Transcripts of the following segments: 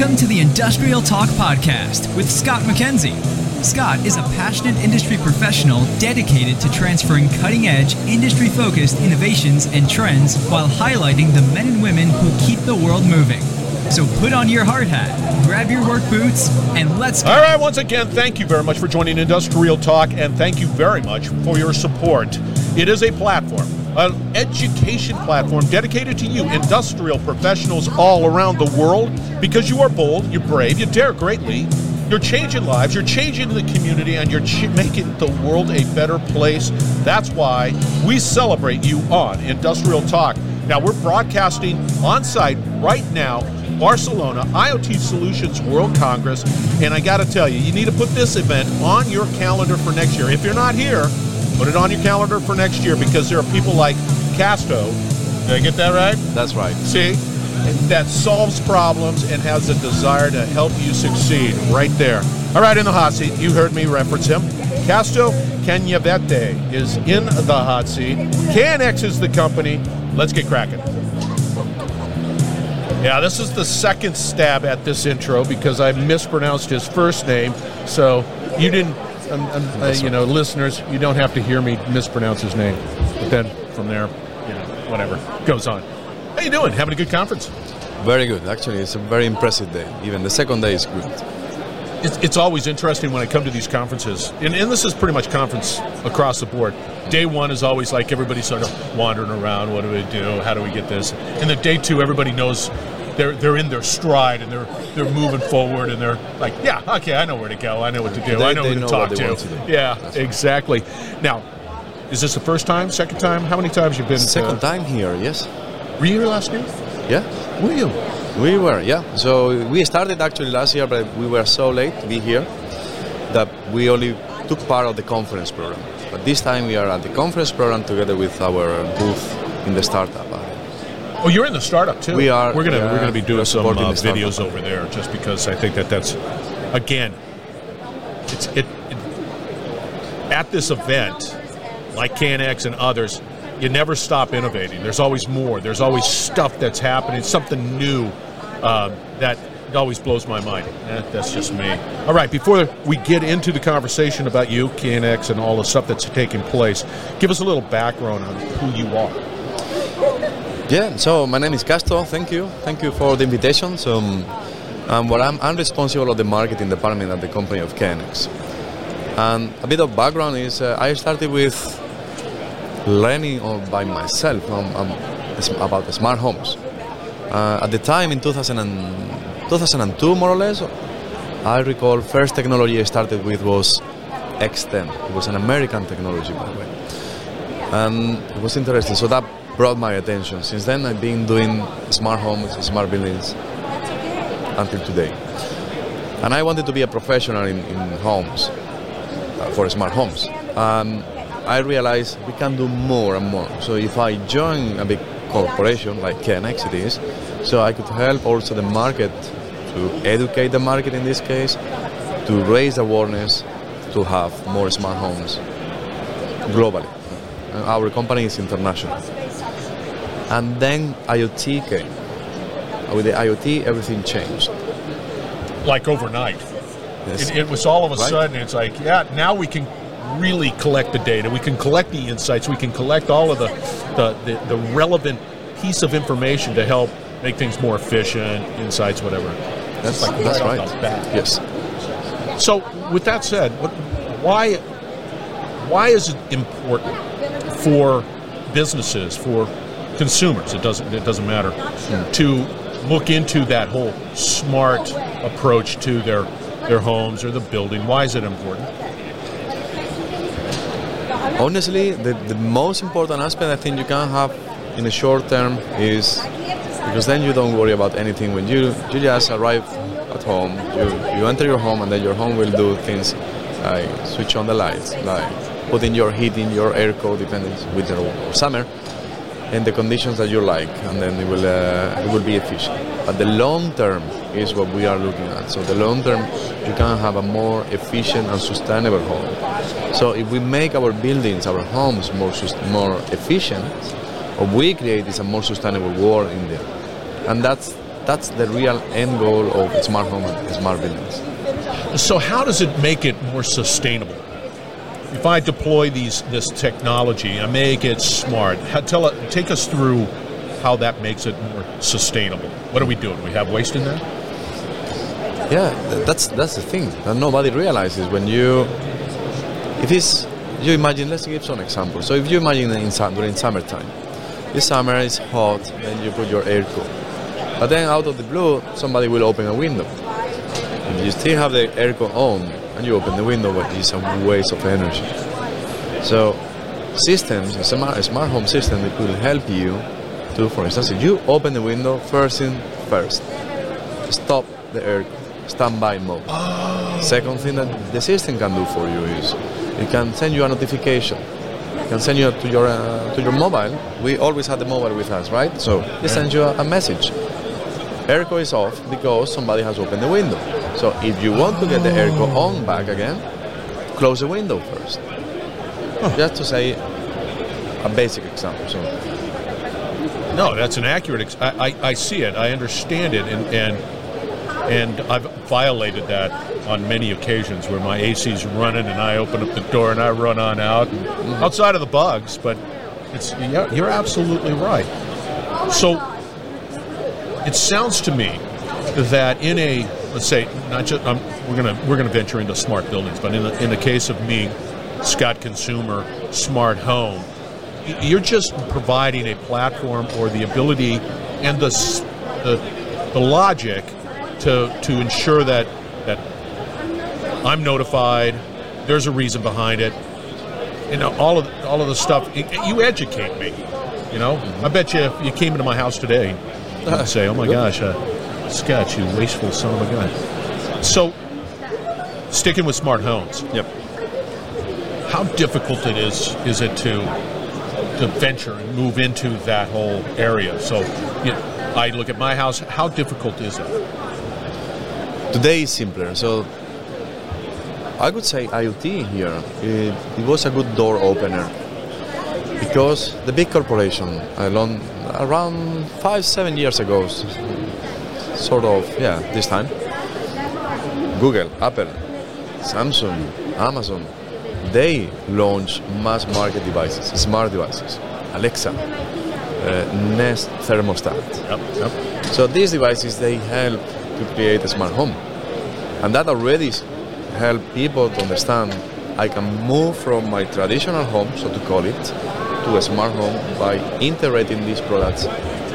Welcome to the Industrial Talk Podcast with Scott McKenzie. Scott is a passionate industry professional dedicated to transferring cutting edge, industry focused innovations and trends while highlighting the men and women who keep the world moving. So put on your hard hat, grab your work boots, and let's go. All right, once again, thank you very much for joining Industrial Talk, and thank you very much for your support. It is a platform, an education platform dedicated to you, industrial professionals all around the world, because you are bold, you're brave, you dare greatly. You're changing lives, you're changing the community, and you're ch- making the world a better place. That's why we celebrate you on Industrial Talk. Now, we're broadcasting on site right now Barcelona IoT Solutions World Congress. And I got to tell you, you need to put this event on your calendar for next year. If you're not here, put it on your calendar for next year because there are people like Casto. Did I get that right? That's right. See? That solves problems and has a desire to help you succeed right there. All right, in the hot seat, you heard me reference him. Casto Cañavate is in the hot seat. KNX is the company. Let's get cracking. Yeah, this is the second stab at this intro because I mispronounced his first name. So you didn't, um, um, uh, you know, listeners, you don't have to hear me mispronounce his name. But then from there, you know, whatever goes on. How you doing? Having a good conference? Very good. Actually, it's a very impressive day. Even the second day is good. It's, it's always interesting when I come to these conferences, and, and this is pretty much conference across the board. Day one is always like everybody sort of wandering around. What do we do? How do we get this? And then day two, everybody knows they're they're in their stride and they're they're moving forward and they're like, yeah, okay, I know where to go. I know what to do. They- I know who to know talk to. to. Yeah, That's right. exactly. Now, is this the first time? Second time? How many times you've been? Second to, time here, yes. Were you here last year? Yeah, Were you? we were. Yeah. So we started actually last year, but we were so late to be here that we only took part of the conference program. But this time we are at the conference program together with our booth in the startup. Oh, you're in the startup too. We are, We're gonna yeah, we're gonna be doing some uh, startup. videos over there, just because I think that that's again, it's it, it at this event, like CanX and others, you never stop innovating. There's always more. There's always stuff that's happening, something new um, that always blows my mind. Eh, that's just me. All right, before we get into the conversation about you, KNX, and all the stuff that's taking place, give us a little background on who you are. Yeah, so my name is Casto. Thank you. Thank you for the invitation. So, um, um, what I'm, I'm responsible of the marketing department at the company of KNX. And a bit of background is uh, I started with learning by myself um, um, about smart homes. Uh, at the time in 2000 and, 2002, more or less, I recall first technology I started with was X10. It was an American technology, by the way. And it was interesting. So that brought my attention. Since then, I've been doing smart homes, smart buildings until today. And I wanted to be a professional in, in homes, uh, for smart homes. Um, I realized we can do more and more. So if I join a big corporation like KNX it is, so I could help also the market to educate the market in this case, to raise awareness, to have more smart homes globally. And our company is international. And then IoT came. With the IoT, everything changed. Like overnight. Yes. It, it was all of a Right. sudden, it's like, yeah, now we can really collect the data. We can collect the insights. We can collect all of the, the, the, the relevant piece of information to help make things more efficient, insights, whatever. that's like that's right right. off the bat. Yes. So, with that said, what, why, why is it important for businesses, for consumers, it doesn't, it doesn't matter, to look into that whole smart approach to their, their homes or the building? Why is it important? Honestly, the, the most important aspect I think you can have in the short term is because then you don't worry about anything when you you just arrive at home, you, you enter your home and then your home will do things like switch on the lights, like put in your heating, your air code, depending winter or summer, in the conditions that you like, and then it will uh, it will be efficient. But the long term is what we are looking at. So the long term, you can have a more efficient and sustainable home. So if we make our buildings, our homes more more efficient, what we create is a more sustainable world in there, and that's that's the real end goal of smart home and smart buildings. So, how does it make it more sustainable? If I deploy these this technology, I make it smart. How, tell it, take us through how that makes it more sustainable. What are we doing? We have waste in there. Yeah, that's that's the thing that nobody realizes when you. If it's you imagine, let's give some examples. So if you imagine in during summertime, this summer is hot, then you put your air cool. But then out of the blue, somebody will open a window. If you still have the aircon on and you open the window, but it's a waste of energy. So systems, a smart, smart home system that could help you to, for instance, if you open the window first thing first, stop the air standby mode. Second thing that the system can do for you is it can send you a notification. It can send you to your uh, to your mobile. We always have the mobile with us, right? So it sends you a, a message. Airco is off because somebody has opened the window. So if you want to get the airco on back again, close the window first. Just to say a basic example. So No, that's an accurate. Ex- I, I, I see it. I understand it, and and and I've violated that on many occasions where my AC's running and I open up the door and I run on out, and mm-hmm. outside of the bugs. But it's yeah, you're absolutely right. So it sounds to me that in a let's say not just um, we're gonna we're gonna venture into smart buildings, but in the, in the case of me, Scott Consumer Smart Home, you're just providing a platform or the ability and the the, the logic to to ensure that that I'm notified. There's a reason behind it. You know, all of all of the stuff. y- You educate me. You know, I bet you if you came into my house today, you'd say, "Oh my gosh, uh, Scott, you wasteful son of a gun." So, sticking with smart homes, yep. how difficult it is is it to to venture and move into that whole area? So, you know, I look at my house. How difficult is it? Today is simpler. So I would say IoT here. It, it was a good door opener because the big corporation, along, around five, seven years ago, sort of, yeah, this time, Google, Apple, Samsung, Amazon, they launch mass market devices, smart devices, Alexa, uh, Nest thermostat. Yep, yep. So these devices they help to create a smart home, and that already help people to understand I can move from my traditional home, so to call it, to a smart home by integrating these products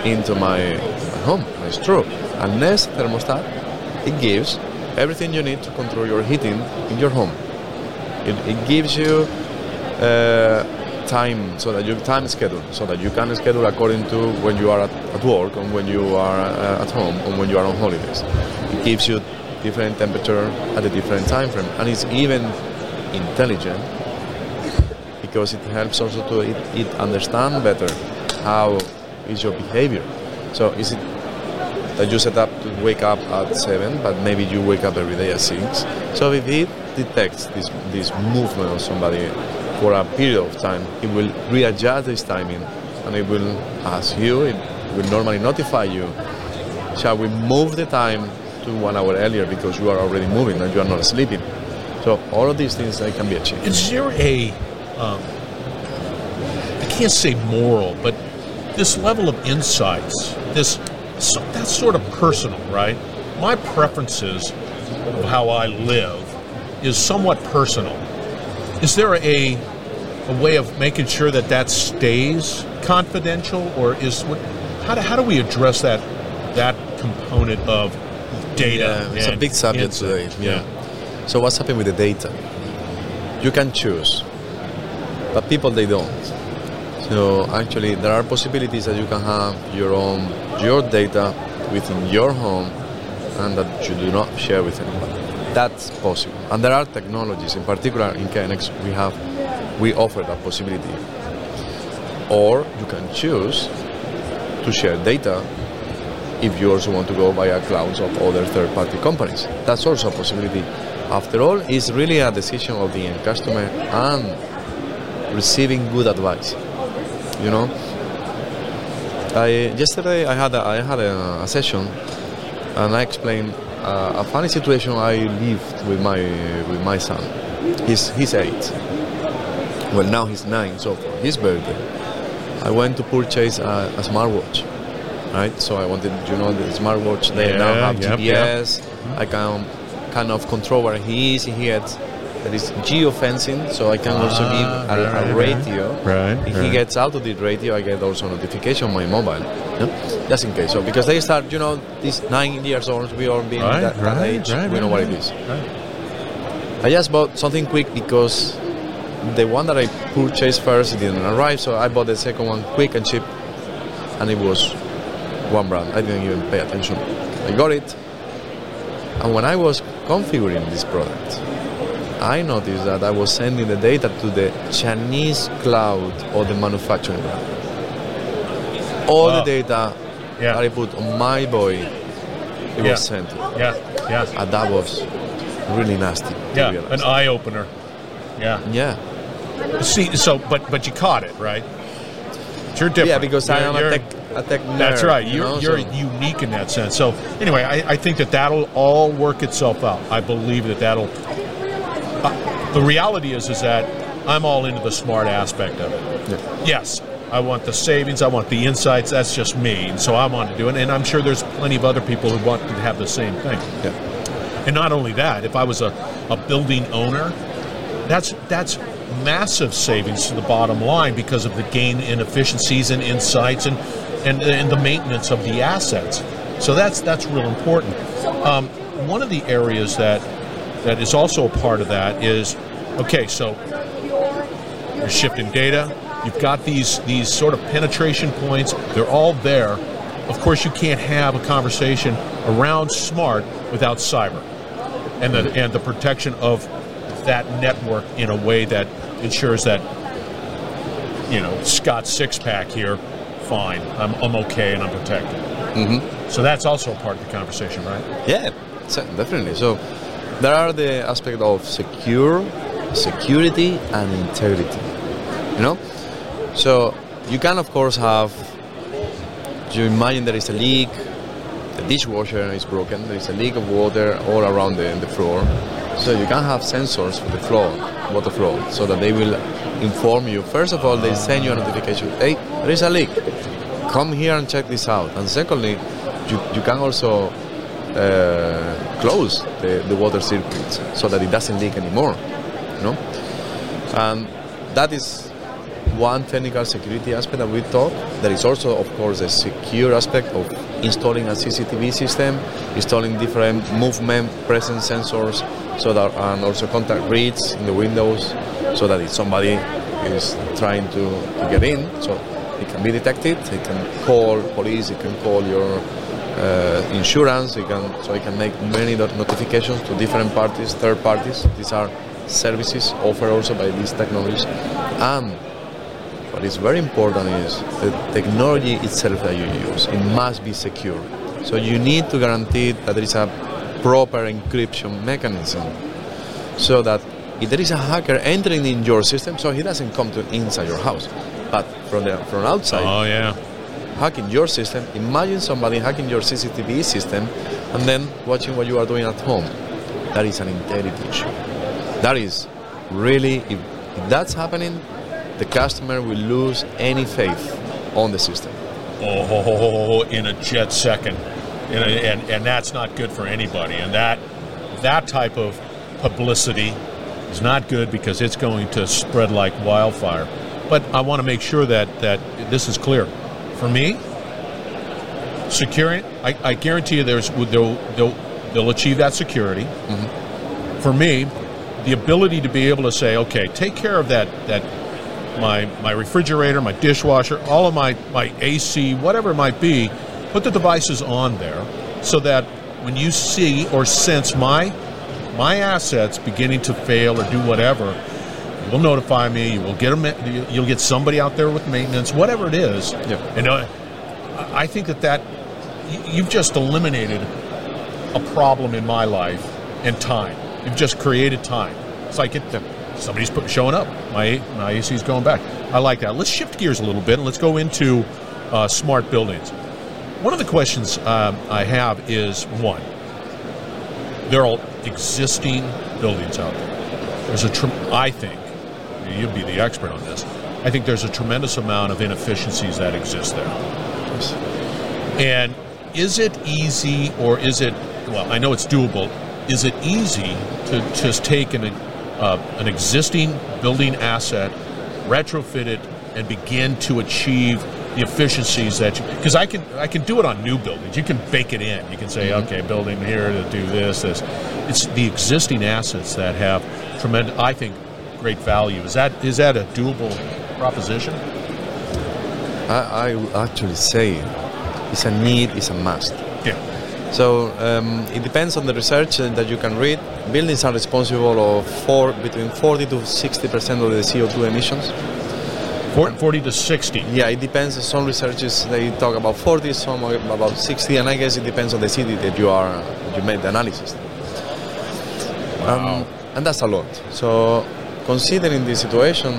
into my, my home. It's true. And Nest thermostat it gives everything you need to control your heating in your home. It, it gives you uh, time so that you time schedule so that you can schedule according to when you are at, at work and when you are uh, at home and when you are on holidays it gives you different temperature at a different time frame and it's even intelligent because it helps also to it, it understand better how is your behavior. So is it that you set up to wake up at 7 but maybe you wake up every day at 6 so if it detects this, this movement of somebody for a period of time it will readjust this timing and it will ask you it will normally notify you shall we move the time to one hour earlier because you are already moving and you are not sleeping? So all of these things they can be achieved. Is there a, um, I can't say moral, but this level of insights, this so that's sort of personal, right? My preferences of how I live is somewhat personal. Is there a a way of making sure that that stays confidential, or is what? How do, how do we address that that component of data? Yeah, it's a big subject today. Yeah. So what's happening with the data? You can choose, but people they don't. So actually, there are possibilities that you can have your own your data within your home, and that you do not share with anyone. That's possible, and there are technologies. In particular, in KNX, we have we offer that possibility. Or you can choose to share data if you also want to go via clouds of other third-party companies. That's also a possibility. After all, it's really a decision of the end customer and receiving good advice. You know, I yesterday I had a, I had a, a session and I explained uh, a funny situation I lived with my with my son. He's he's eight. Well, now he's nine. So for his birthday, I went to purchase a, a smartwatch. Right, so I wanted, you know, the smartwatch. They now have yep, GPS. I can kind of control where he is. He gets there is geofencing, so I can also Ah, give a, right, a radio. Right, If right. he gets out of the radio, I get also notification on my mobile. no? Just in case. So because they start, you know, these nine years old, we all being Right, that, that age, right, we know what it is. I just bought something quick because the one that I purchased first didn't arrive, so I bought the second one quick and cheap, and it was one brand. I didn't even pay attention. I got it, and when I was configuring this product, I noticed that I was sending the data to the Chinese cloud or the manufacturing brand. All Wow. the data Yeah. that I put on my boy, it Yeah. was sent. Yeah. Yeah. And that was really nasty. Yeah. An eye opener. Yeah. yeah. See, so but but you caught it, right? You're different. Yeah, because I You're- am a tech, a tech nerd. That's right. you You're, know, you're so- unique in that sense. So anyway, I, I think that that'll all work itself out. I believe that that'll. Uh, the reality is, is that I'm all into the smart aspect of it. Yeah. Yes, I want the savings. I want the insights. That's just me, and so I want to do it. And I'm sure there's plenty of other people who want to have the same thing. Yeah. And not only that, if I was a, a building owner, that's that's massive savings to the bottom line because of the gain in efficiencies and insights and and, and the maintenance of the assets. So that's that's real important. Um, one of the areas that that is also a part of that is okay. So you're shifting data. You've got these these sort of penetration points. They're all there. Of course, you can't have a conversation around smart without cyber and the and the protection of that network in a way that ensures that you know Scott six pack here, fine, I'm, I'm okay and I'm protected. Mm-hmm. So that's also a part of the conversation, right? Yeah, definitely. So there are the aspect of secure, security, and integrity. You know, so you can of course have. You imagine there is a leak, the dishwasher is broken, there is a leak of water all around the, the floor. So you can have sensors for the floor, water flow, so that they will inform you. First of all, they send you a notification. Hey, there is a leak. Come here and check this out. And secondly, you, you can also uh, close the, the water circuits so that it doesn't leak anymore. You know, and that is one technical security aspect that we talk. There is also, of course, a secure aspect of installing a CCTV system, installing different movement presence sensors, so that and also contact reads in the windows, so that if somebody is trying to, to get in, so it can be detected. It can call police. It can call your uh, insurance. It can so it can make many notifications to different parties, third parties. These are services offered also by these technologies, and what is very important is the technology itself that you use. It must be secure. So you need to guarantee that there is a proper encryption mechanism so that if there is a hacker entering in your system, so he doesn't come to inside your house, but from the from outside Oh yeah, hacking your system. Imagine somebody hacking your CCTV system and then watching what you are doing at home. That is an integrity issue. That is really, if, that's happening, the customer will lose any faith on the system. oh, in a jet second, a, and and that's not good for anybody. And that that type of publicity is not good because it's going to spread like wildfire. But I want to make sure that that this is clear. For me, securing, I, I guarantee you, there's they'll they'll, they'll achieve that security. Mm-hmm. For me, the ability to be able to say, okay, take care of that that my my refrigerator, my dishwasher, all of my my AC, whatever it might be, put the devices on there so that when you see or sense my my assets beginning to fail or do whatever, you will notify me. You will get a, you- you'll get somebody out there with maintenance, whatever it is. Yeah. And uh, I I think that that you- you've just eliminated a problem in my life and time. You've just created time. It's like it, somebody's put, showing up. My my AC's going back. I like that. Let's shift gears a little bit and let's go into uh, smart buildings. one of the questions um, I have is one, there are existing buildings out there. There's a, I think, you'd be the expert on this. I think there's a tremendous amount of inefficiencies that exist there. And is it easy or is it, well, I know it's doable. Is it easy to just take an, uh, an existing building asset, retrofit it, and begin to achieve the efficiencies that you because I can I can do it on new buildings. You can bake it in. You can say, mm-hmm. okay, building here to do this, this. It's the existing assets that have tremendous. I think great value. Is that is that a doable proposition? I, I actually say it's a need, it's a must. Yeah. So um, it depends on the research that you can read. Buildings are responsible of four, between 40 to 60 percent of the CO2 emissions. 40 to 60. Yeah, it depends. Some researchers they talk about 40, some about 60, and I guess it depends on the city that you are you made the analysis. Wow. Um, and that's a lot. So considering the situation,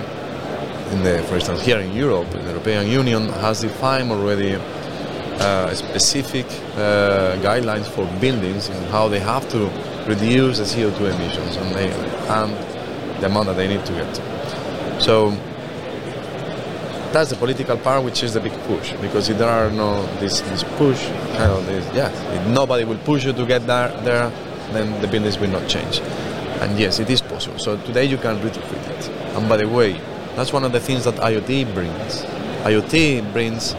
in the, for instance, here in Europe, the European Union has defined already uh, specific uh, guidelines for buildings and how they have to reduce the CO2 emissions and, they, and the amount that they need to get. So that's the political part, which is the big push. Because if there are no this this push, kind of this, yeah, if nobody will push you to get there, there, then the buildings will not change. And yes, it is possible. So today you can retrofit it. And by the way, that's one of the things that IoT brings. IoT brings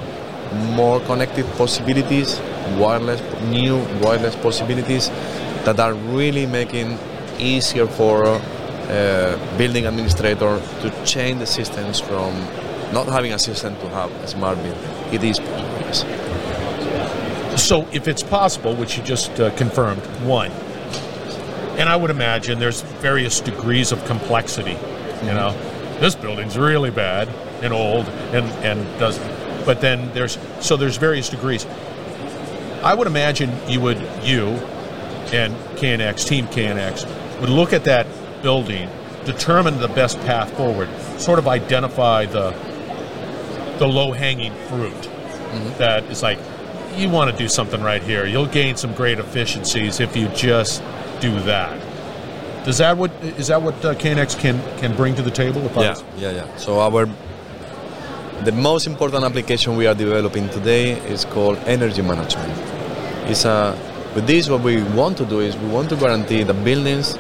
more connected possibilities, wireless, new wireless possibilities that are really making easier for uh, building administrator to change the systems from not having a system to have a smart building. It is possible. So, if it's possible, which you just uh, confirmed, one, and I would imagine there's various degrees of complexity. You know, this building's really bad and old and and does, but then there's so there's various degrees. I would imagine you would you and KNX team KNX would look at that building, determine the best path forward, sort of identify the the low hanging fruit mm-hmm. that is like, you want to do something right here. You'll gain some great efficiencies if you just do that. Does that what is that what uh, KNX can can bring to the table? yeah, yeah, yeah. So our the most important application we are developing today is called energy management. It's a with this what we want to do is we want to guarantee that buildings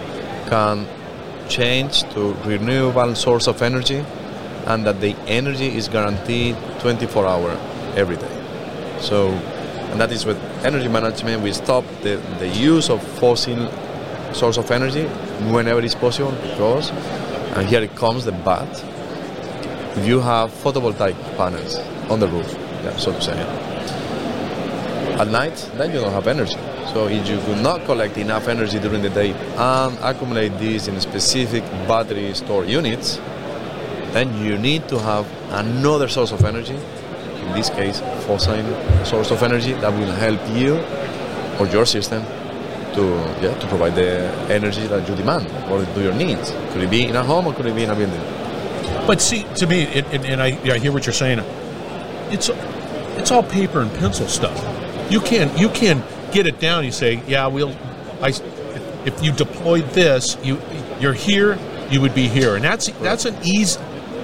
can change to renewable source of energy and that the energy is guaranteed 24 hour every day. So, and that is with energy management, we stop the, the use of fossil source of energy whenever it's possible because, and here it comes the but, you have photovoltaic panels on the roof, yeah, so to say, at night, then you don't have energy. So if you could not collect enough energy during the day and accumulate this in specific battery store units, then you need to have another source of energy, in this case, fossil source of energy that will help you or your system to yeah to provide the energy that you demand or to your needs. Could it be in a home or could it be in a building? But see, to me, it, and I, yeah, I hear what you're saying. It's it's all paper and pencil stuff. You can you can get it down. You say, yeah, we'll. I, if you deployed this, you you're here, you would be here, and that's that's an easy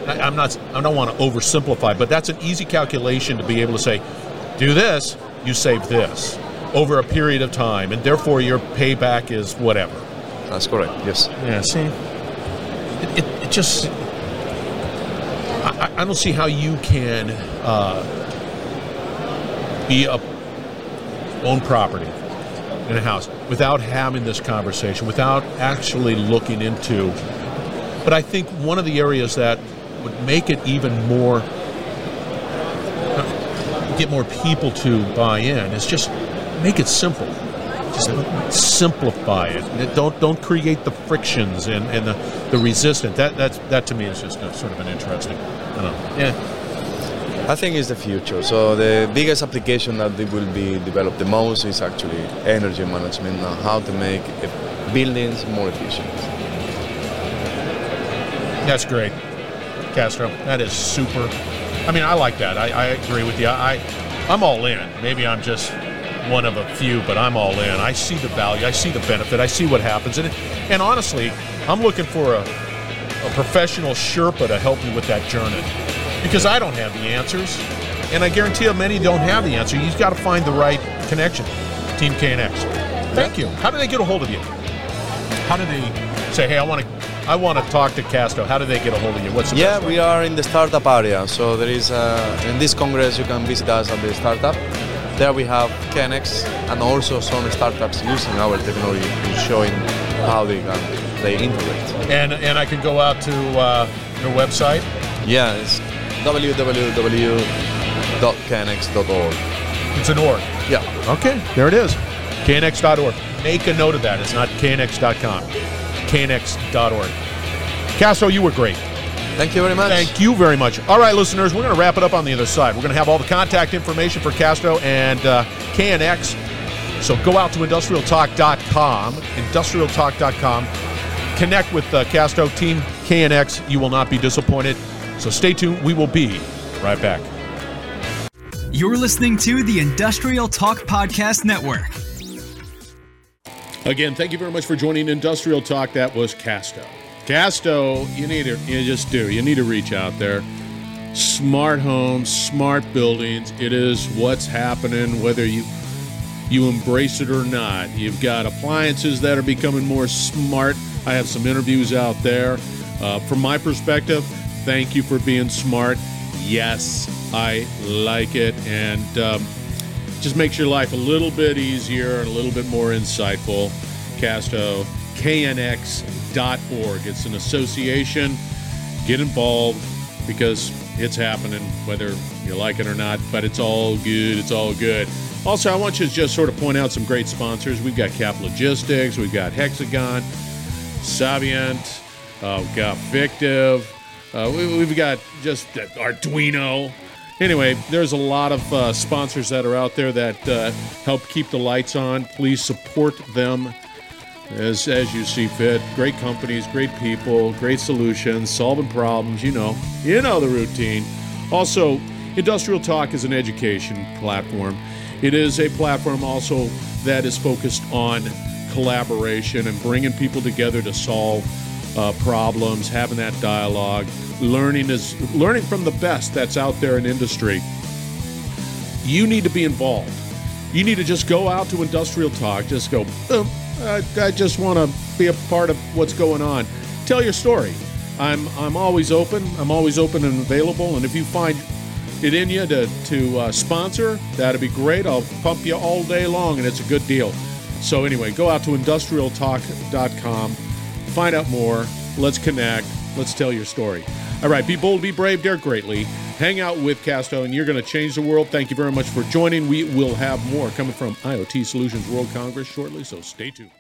I'm not, I don't want to oversimplify, but that's an easy calculation to be able to say, do this, you save this over a period of time, and therefore your payback is whatever. That's correct. Yes. Yeah. See, it, it, it just I, I, don't see how you can uh, be a own property in a house without having this conversation, without actually looking into. But I think one of the areas that would make it even more get more people to buy in is just make it simple just simplify it don't don't create the frictions and, and the, the resistance that that's that to me is just a, sort of an interesting I don't know yeah I think it's the future. So the biggest application that will be developed the most is actually energy management and how to make buildings more efficient. That's great. Casto. That is super. I mean, I like that. I, I agree with you. I I'm all in. Maybe I'm just one of a few, but I'm all in. I see the value. I see the benefit. I see what happens. And, and honestly, I'm looking for a, a professional Sherpa to help me with that journey because I don't have the answers. And I guarantee you many don't have the answer. You've got to find the right connection. Team KNX. Thank you. How do they get a hold of you? How do they say, hey, I want to I want to talk to Casto. How do they get a hold of you? What's the yeah? We are in the startup area, so there is uh, in this congress you can visit us at the startup. There we have KNX and also some startups using our technology and showing how they can they integrate. And and I can go out to uh, your website. Yeah, it's www.knx.org. It's an org. Yeah. Okay, there it is. KNX.org. Make a note of that. It's not KNX.com knx.org. Casto, you were great. Thank you very much. Thank you very much. All right, listeners, we're going to wrap it up on the other side. We're going to have all the contact information for Casto and uh, KNX. So go out to industrialtalk.com, industrialtalk.com. Connect with uh, Casto, Team KNX. You will not be disappointed. So stay tuned. We will be right back. You're listening to the Industrial Talk Podcast Network. Again, thank you very much for joining Industrial Talk. That was Casto. Casto, you need to, you just do. You need to reach out there. Smart homes, smart buildings. It is what's happening, whether you you embrace it or not. You've got appliances that are becoming more smart. I have some interviews out there. Uh, from my perspective, thank you for being smart. Yes, I like it, and. Um, just makes your life a little bit easier and a little bit more insightful. Casto, knx.org. It's an association. Get involved because it's happening, whether you like it or not, but it's all good. It's all good. Also, I want you to just sort of point out some great sponsors. We've got Cap Logistics, we've got Hexagon, Savient, uh, we've got Fictiv, uh, we, have got just Arduino. Anyway, there's a lot of uh, sponsors that are out there that uh, help keep the lights on. Please support them as as you see fit. Great companies, great people, great solutions, solving problems. You know, you know the routine. Also, Industrial Talk is an education platform. It is a platform also that is focused on collaboration and bringing people together to solve uh, problems, having that dialogue learning is learning from the best that's out there in industry. You need to be involved. You need to just go out to industrial talk. Just go. Oh, I, I just want to be a part of what's going on. Tell your story. I'm I'm always open. I'm always open and available. And if you find it in you to to uh, sponsor, that'd be great. I'll pump you all day long, and it's a good deal. So anyway, go out to industrialtalk.com, find out more. Let's connect. Let's tell your story. All right, be bold, be brave, dare greatly. Hang out with Casto, and you're going to change the world. Thank you very much for joining. We will have more coming from IoT Solutions World Congress shortly, so stay tuned.